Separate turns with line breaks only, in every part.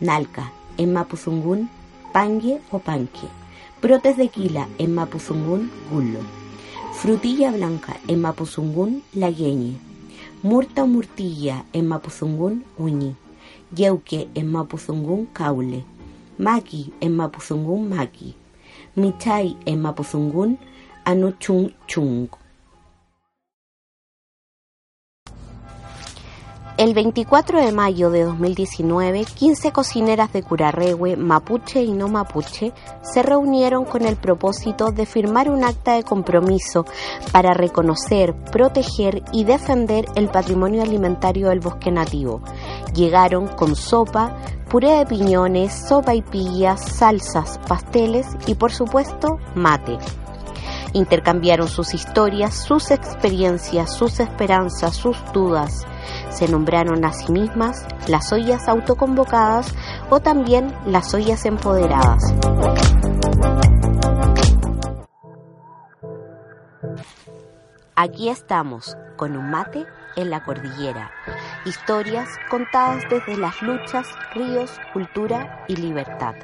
Nalca, en Mapuzungún, pangue o panque. Brotes de quila, en Mapuzungún, gullo. Frutilla blanca, en Mapuzungún, lagueñe. Murta o murtilla, en Mapuzungún, uñi. Yeuque, en Mapuzungún, caule. Maki, en Mapuzungún, maki. Michay, en Mapuzungún, anuchung chung. El 24 de mayo de 2019, 15 cocineras de Curarrehue, mapuche y no mapuche, se reunieron con el propósito de firmar un acta de compromiso para reconocer, proteger y defender el patrimonio alimentario del bosque nativo. Llegaron con sopa, puré de piñones, sopa y pillas, salsas, pasteles y por supuesto mate. Intercambiaron sus historias, sus experiencias, sus esperanzas, sus dudas se nombraron a sí mismas las ollas autoconvocadas o también las ollas empoderadas. Aquí estamos, con un mate en la cordillera. Historias contadas desde las luchas, ríos, cultura y libertad.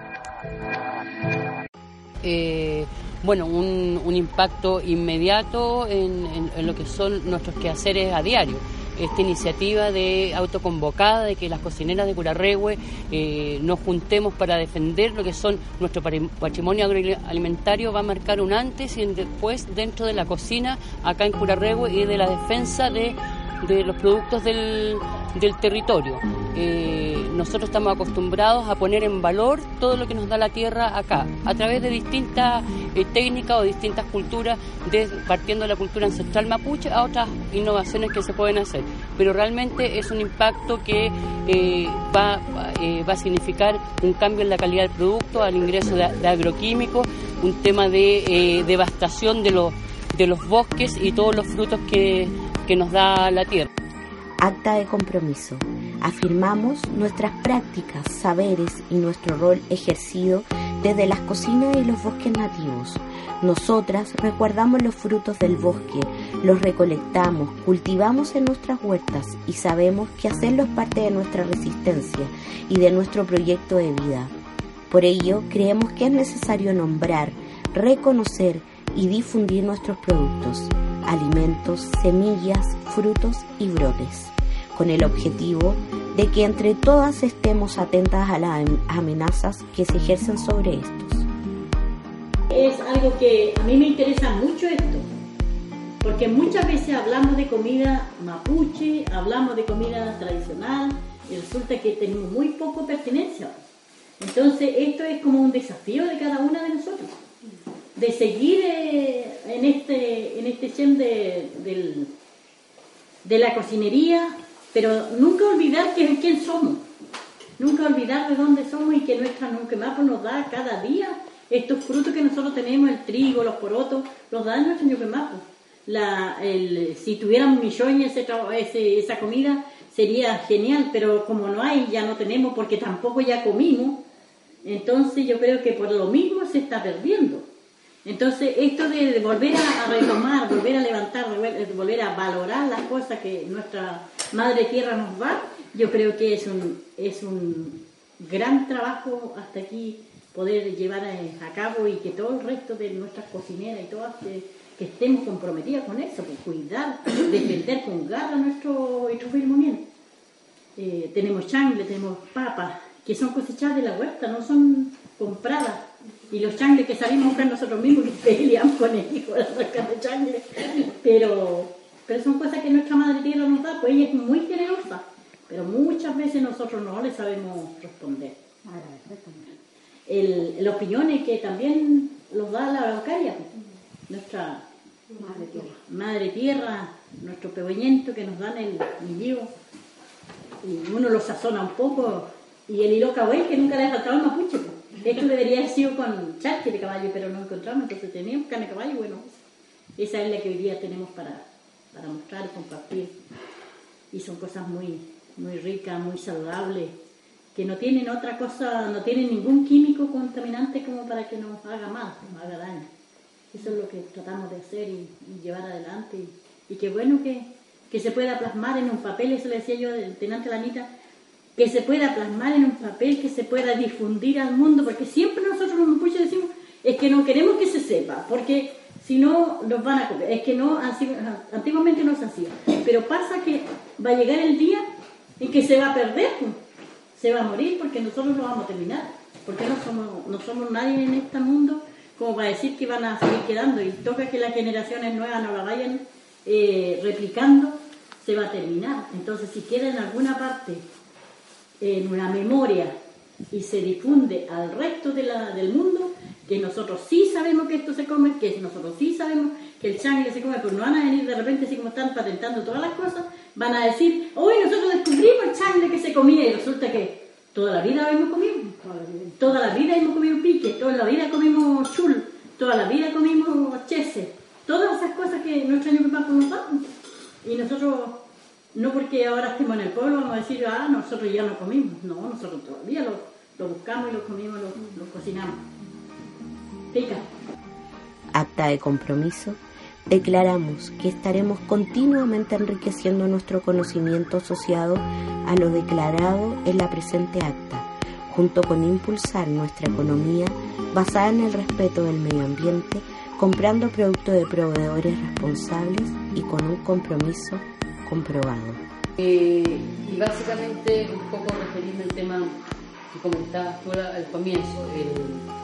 Eh, bueno, un, impacto inmediato en lo que son nuestros quehaceres a diario. Esta iniciativa de autoconvocada, de que las cocineras de Curarrehue eh, nos juntemos para defender lo que son nuestro patrimonio agroalimentario, va a marcar un antes y un después dentro de la cocina acá en Curarrehue y de la defensa de de los productos del, del territorio. Eh, nosotros estamos acostumbrados a poner en valor todo lo que nos da la tierra acá, a través de distintas eh, técnicas o distintas culturas, partiendo de la cultura ancestral mapuche a otras innovaciones que se pueden hacer. Pero realmente es un impacto que eh, va, va a significar un cambio en la calidad del producto, al ingreso de, de agroquímicos, un tema de devastación de los, de los bosques y todos los frutos que que nos da la tierra.
Acta de compromiso. Afirmamos nuestras prácticas, saberes y nuestro rol ejercido desde las cocinas y los bosques nativos. Nosotras recuerdamos los frutos del bosque, los recolectamos, cultivamos en nuestras huertas y sabemos que hacerlo es parte de nuestra resistencia y de nuestro proyecto de vida. Por ello, creemos que es necesario nombrar, reconocer y difundir nuestros productos alimentos, semillas, frutos y brotes, con el objetivo de que entre todas estemos atentas a las amenazas que se ejercen sobre estos.
Es algo que a mí me interesa mucho esto, porque muchas veces hablamos de comida mapuche, hablamos de comida tradicional y resulta que tenemos muy poco pertenencia. Entonces esto es como un desafío de cada una de nosotros de seguir eh, en este en este de, de la cocinería, pero nunca olvidar que, quién somos, nunca olvidar de dónde somos y que nuestra mapa nos da cada día estos frutos que nosotros tenemos, el trigo, los porotos, los da nuestro ñuquemapo. La, el, si tuviéramos millones ese, esa comida sería genial, pero como no hay, ya no tenemos porque tampoco ya comimos, entonces yo creo que por lo mismo se está perdiendo. Entonces, esto de, volver a, retomar, volver a levantar, volver a valorar las cosas que nuestra Madre Tierra nos da, yo creo que es un, es un gran trabajo hasta aquí poder llevar a, cabo y que todo el resto de nuestras cocineras y todas que, estemos comprometidas con eso, con cuidar, defender con garra nuestro, nuestro eh, tenemos changle, tenemos papas, que son cosechadas de la huerta, no son compradas y los changles que salimos a buscar nosotros mismos y peleamos con el hijo de sacar de changle. Pero, pero son cosas que nuestra madre tierra nos da, pues ella es muy generosa, pero muchas veces nosotros no le sabemos responder. El, los piñones que también los da la araucaria, nuestra madre tierra, madre tierra nuestro pequeñento que nos dan el, el y uno lo sazona un poco Y el hilo cahué, que nunca le ha faltado el mapuche. Esto debería haber sido con charque de caballo, pero no encontramos, entonces teníamos carne de caballo, bueno, esa es la que hoy día tenemos para, para mostrar compartir. Y son cosas muy, muy ricas, muy saludables, que no tienen otra cosa, no tienen ningún químico contaminante como para que nos haga mal, nos haga daño. Eso es lo que tratamos de hacer y, llevar adelante. Y, qué bueno que, que, se pueda plasmar en un papel, eso le decía yo tenante Lanita, que se pueda plasmar en un papel, que se pueda difundir al mundo, porque siempre nosotros los mapuches decimos, es que no queremos que se sepa, porque si no los van a comer. Es que no, antiguamente no se hacía. Pero pasa que va a llegar el día en que se va a perder, se va a morir porque nosotros no vamos a terminar, porque no somos, no somos nadie en este mundo como para decir que van a seguir quedando y toca que las generaciones nuevas no la vayan eh, replicando, se va a terminar. Entonces, si queda en alguna parte, en una memoria, y se difunde al resto de la, del mundo, que nosotros sí sabemos que esto se come, que nosotros sí sabemos que el changle se come, pero no van a venir de repente, así como están patentando todas las cosas, van a decir, hoy nosotros descubrimos el changle que se comía y resulta que toda la vida hemos comido, toda la vida hemos comido pique, toda la vida comimos chul, toda la vida comimos chese, todas esas cosas que nuestros años papás nos dan. Y nosotros, no porque ahora estemos en el pueblo, vamos a decir, ah, nosotros ya no comimos, no, nosotros todavía lo, buscamos y lo comimos, lo, cocinamos. Pica.
Acta de compromiso declaramos que estaremos continuamente enriqueciendo nuestro conocimiento asociado a lo declarado en la presente acta, junto con impulsar nuestra economía basada en el respeto del medio ambiente, comprando productos de proveedores responsables y con un compromiso comprobado.
Eh, y básicamente un poco referirme al tema que comentabas tú al comienzo, el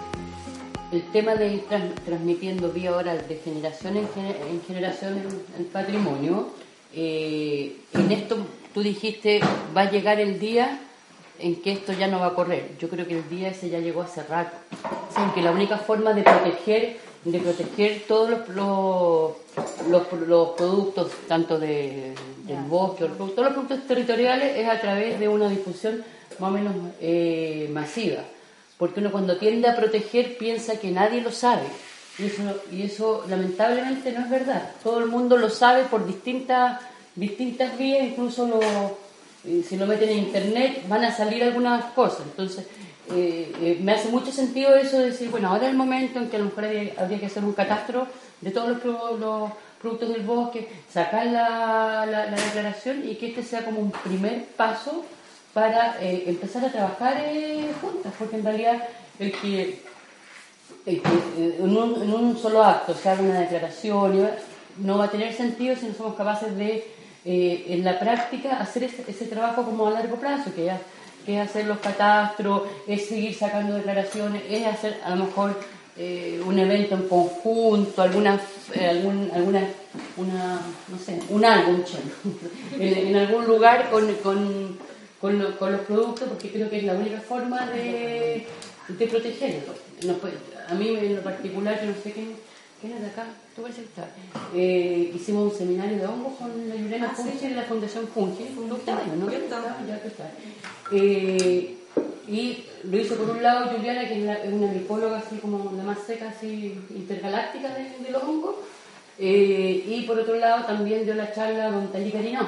el tema de ir transmitiendo vía oral de generación en, generación el, patrimonio, eh, en esto tú dijiste, va a llegar el día en que esto ya no va a correr. Yo creo que el día ese ya llegó hace rato. O que la única forma de proteger, de proteger todos los, los, productos, tanto de, del bosque, todos los productos territoriales, es a través de una difusión más o menos eh, masiva porque uno cuando tiende a proteger piensa que nadie lo sabe. Y eso, y eso lamentablemente no es verdad. Todo el mundo lo sabe por distintas, distintas vías, incluso lo, eh, si lo meten en internet van a salir algunas cosas. Entonces, eh, eh, me hace mucho sentido eso de decir, bueno, ahora es el momento en que a lo mejor habría, que hacer un catastro de todos los, productos del bosque, sacar la, la, la declaración y que este sea como un primer paso para eh, empezar a trabajar eh, juntas, porque en realidad el que, eh, en, un, solo acto se haga una declaración no va a tener sentido si no somos capaces de, en la práctica, hacer ese, trabajo como a largo plazo, que, es hacer los catastros, es seguir sacando declaraciones, es hacer a lo mejor un evento en conjunto, alguna, algún, alguna, una, no sé, un álbum, en, algún lugar con, con con, con, los productos porque creo que es la única forma de, de protegerlos. a mí en lo particular, yo no sé quién, quién es de acá, tú vas a estar. Eh, hicimos un seminario de hongos con la Yurena ah, y la Fundación Fungi, un octavio, ¿no? Ya que está. Eh, y lo hizo por un lado Juliana, que es, una micóloga así como la más seca, así intergaláctica de, los hongos. Eh, y por otro lado también dio la charla don Talí Carinó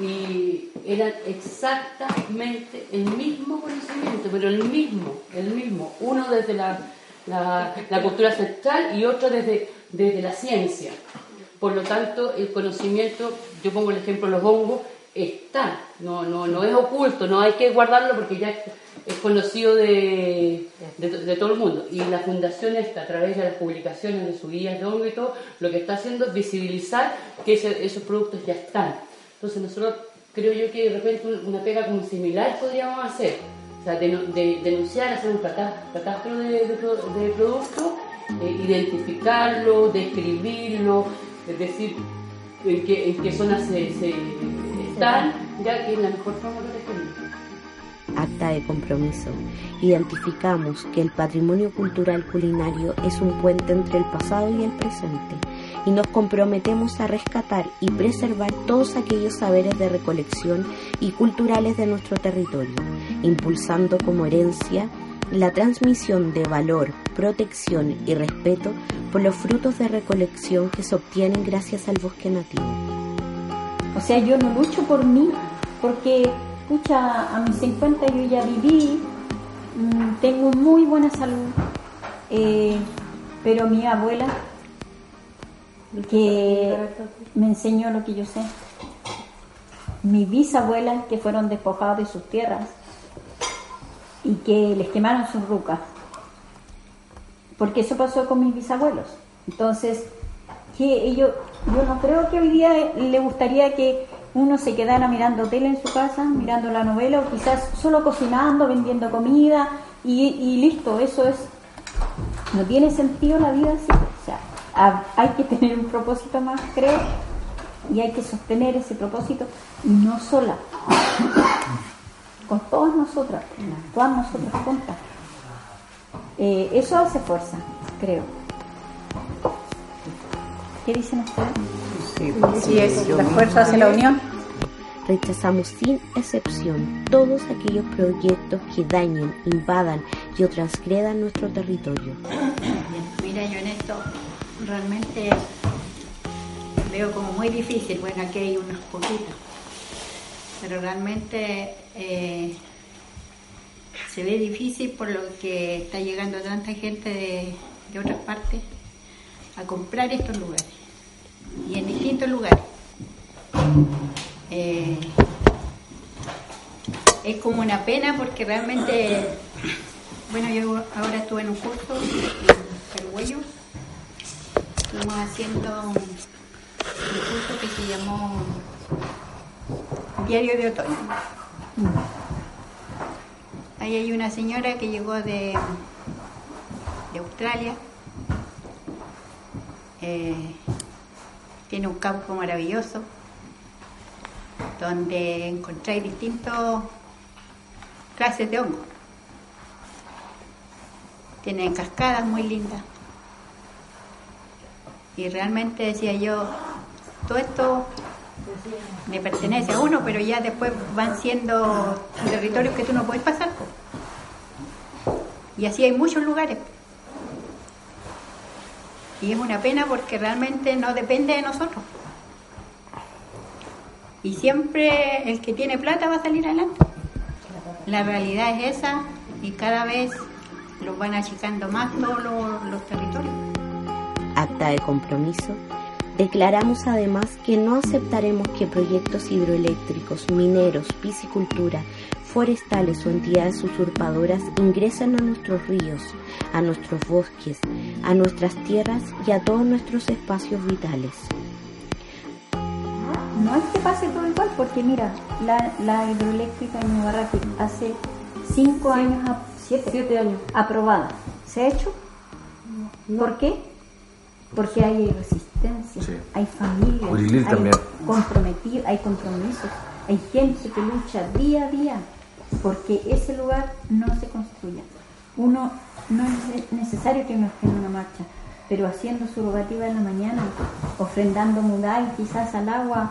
y eran exactamente el mismo conocimiento, pero el mismo, el mismo, uno desde la, la, cultura ancestral y otro desde, desde la ciencia. Por lo tanto, el conocimiento, yo pongo el ejemplo de los hongos, está, no, no, no es oculto, no hay que guardarlo porque ya es conocido de, de, todo el mundo. Y la fundación está, a través de las publicaciones de sus guías de hongo y todo, lo que está haciendo es visibilizar que esos productos ya están. Entonces nosotros creo yo que de repente una pega como similar podríamos hacer. O sea, de, denunciar, hacer un catastro de, productos, eh, identificarlo, describirlo, es decir, en qué, en qué zonas se, están, ya que la mejor forma.
Acta de compromiso. Identificamos que el patrimonio cultural culinario es un puente entre el pasado y el presente y nos comprometemos a rescatar y preservar todos aquellos saberes de recolección y culturales de nuestro territorio, impulsando como herencia la transmisión de valor, protección y respeto por los frutos de recolección que se obtienen gracias al bosque nativo.
O sea, yo no lucho por mí, porque, escucha, a mis 50 yo ya viví, mm, tengo muy buena salud, eh, pero mi abuela, que me enseñó lo que yo sé, mis bisabuelas que fueron despojadas de sus tierras y que les quemaron sus rucas, porque eso pasó con mis bisabuelos. Entonces, que ellos, yo no creo que hoy día le gustaría que uno se quedara mirando tele en su casa, mirando la novela o quizás solo cocinando, vendiendo comida y, y listo, eso es no tiene sentido la vida así. O sea, hay que tener un propósito más, creo, y hay que sostener ese propósito, y no sola, con todas nosotras, todas nosotras juntas. Eh, eso hace fuerza, creo. ¿Qué dicen ustedes?
Sí, es, la fuerza hace la unión.
Rechazamos sin excepción todos aquellos proyectos que dañen, invadan y o transgredan nuestro territorio.
Mira, yo en esto realmente veo como muy difícil. Bueno, aquí hay unos poquitos, pero realmente eh, se ve difícil por lo que está llegando tanta gente de, de otras partes a comprar estos lugares y en distintos lugares. Eh, es como una pena porque realmente, bueno, yo ahora estuve en un curso en Perhuello, estuvimos haciendo un, curso que se llamó Diario de Otoño. Ahí hay una señora que llegó de, de Australia, eh, tiene un campo maravilloso donde encontráis distintas clases de hongos. Tienen cascadas muy lindas. Y realmente decía yo, todo esto me pertenece a uno, pero ya después van siendo territorios que tú no puedes pasar. Y así hay muchos lugares. Y es una pena porque realmente no depende de nosotros. Y siempre el que tiene plata va a salir adelante. La realidad es esa y cada vez los van achicando más todos los, territorios.
Acta de compromiso. Declaramos además que no aceptaremos que proyectos hidroeléctricos, mineros, piscicultura, forestales o entidades usurpadoras ingresen a nuestros ríos, a nuestros bosques, a nuestras tierras y a todos nuestros espacios vitales
no es que pase todo igual, porque mira, la, hidroeléctrica en Ibarraqui hace cinco años, siete, años, aprobada. ¿Se ha hecho? ¿Por qué? Porque hay resistencia, hay familias, hay comprometidos, hay compromisos, hay gente que lucha día a día porque ese lugar no se construya. Uno no es necesario que uno esté en una marcha, pero haciendo su rogativa en la mañana, ofrendando mudai quizás al agua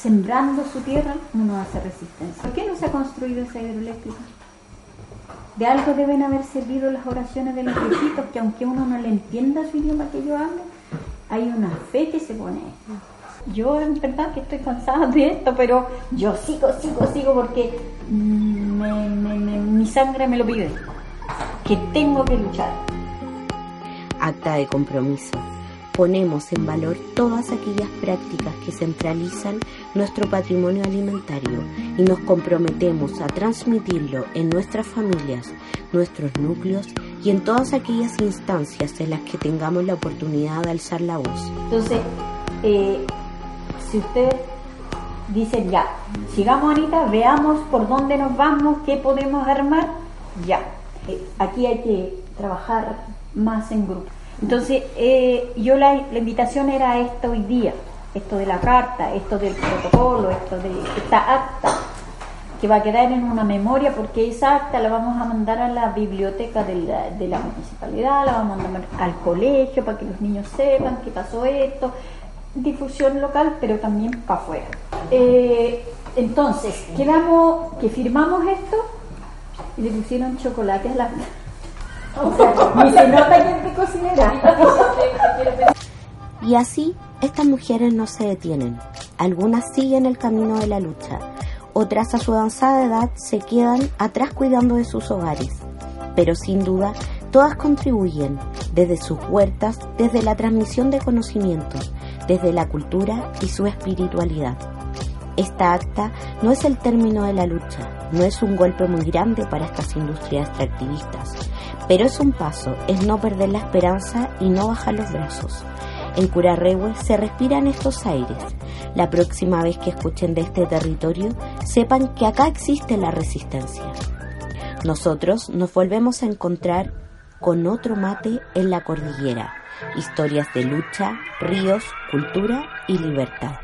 sembrando su tierra, uno hace resistencia. ¿Por qué no se ha construido esa hidroeléctrica? De algo deben haber servido las oraciones de los viejitos, que aunque uno no le entienda su idioma que yo hablo, hay una fe que se pone. Yo en verdad que estoy cansada de esto, pero yo sigo, sigo, sigo porque mi sangre me lo pide, que tengo que luchar.
Acta de compromiso ponemos en valor todas aquellas prácticas que centralizan nuestro patrimonio alimentario y nos comprometemos a transmitirlo en nuestras familias, nuestros núcleos en todas aquellas instancias en las que tengamos la oportunidad de alzar la voz.
Entonces, eh, si usted dice ya, sigamos Anita, veamos por dónde nos vamos, qué podemos armar, ya. Eh, aquí hay que trabajar más en grupo. Entonces, eh, yo la, invitación era esto hoy día, esto de la carta, esto del protocolo, esto de esta acta, que va a quedar en una memoria porque esa acta la vamos a mandar a la biblioteca de la, de la municipalidad, la vamos a mandar al colegio para que los niños sepan que pasó esto, difusión local, pero también para afuera. Eh, entonces, quedamos, que firmamos esto y le pusieron chocolate a la... O sea, ni se nota cocinera.
Y así, estas mujeres no se detienen. Algunas siguen el camino de la lucha. Otras a su avanzada edad se quedan atrás cuidando de sus hogares. Pero sin duda, todas contribuyen desde sus huertas, desde la transmisión de conocimientos, desde la cultura y su espiritualidad. Esta acta no es el término de la lucha, no es un golpe muy grande para estas industrias extractivistas, pero es un paso, es no perder la esperanza y no bajar los brazos. En Curarrehue se respiran estos aires. La próxima vez que escuchen de este territorio, sepan que acá existe la resistencia. Nosotros nos volvemos a encontrar con otro mate en la cordillera. Historias de lucha, ríos, cultura y libertad.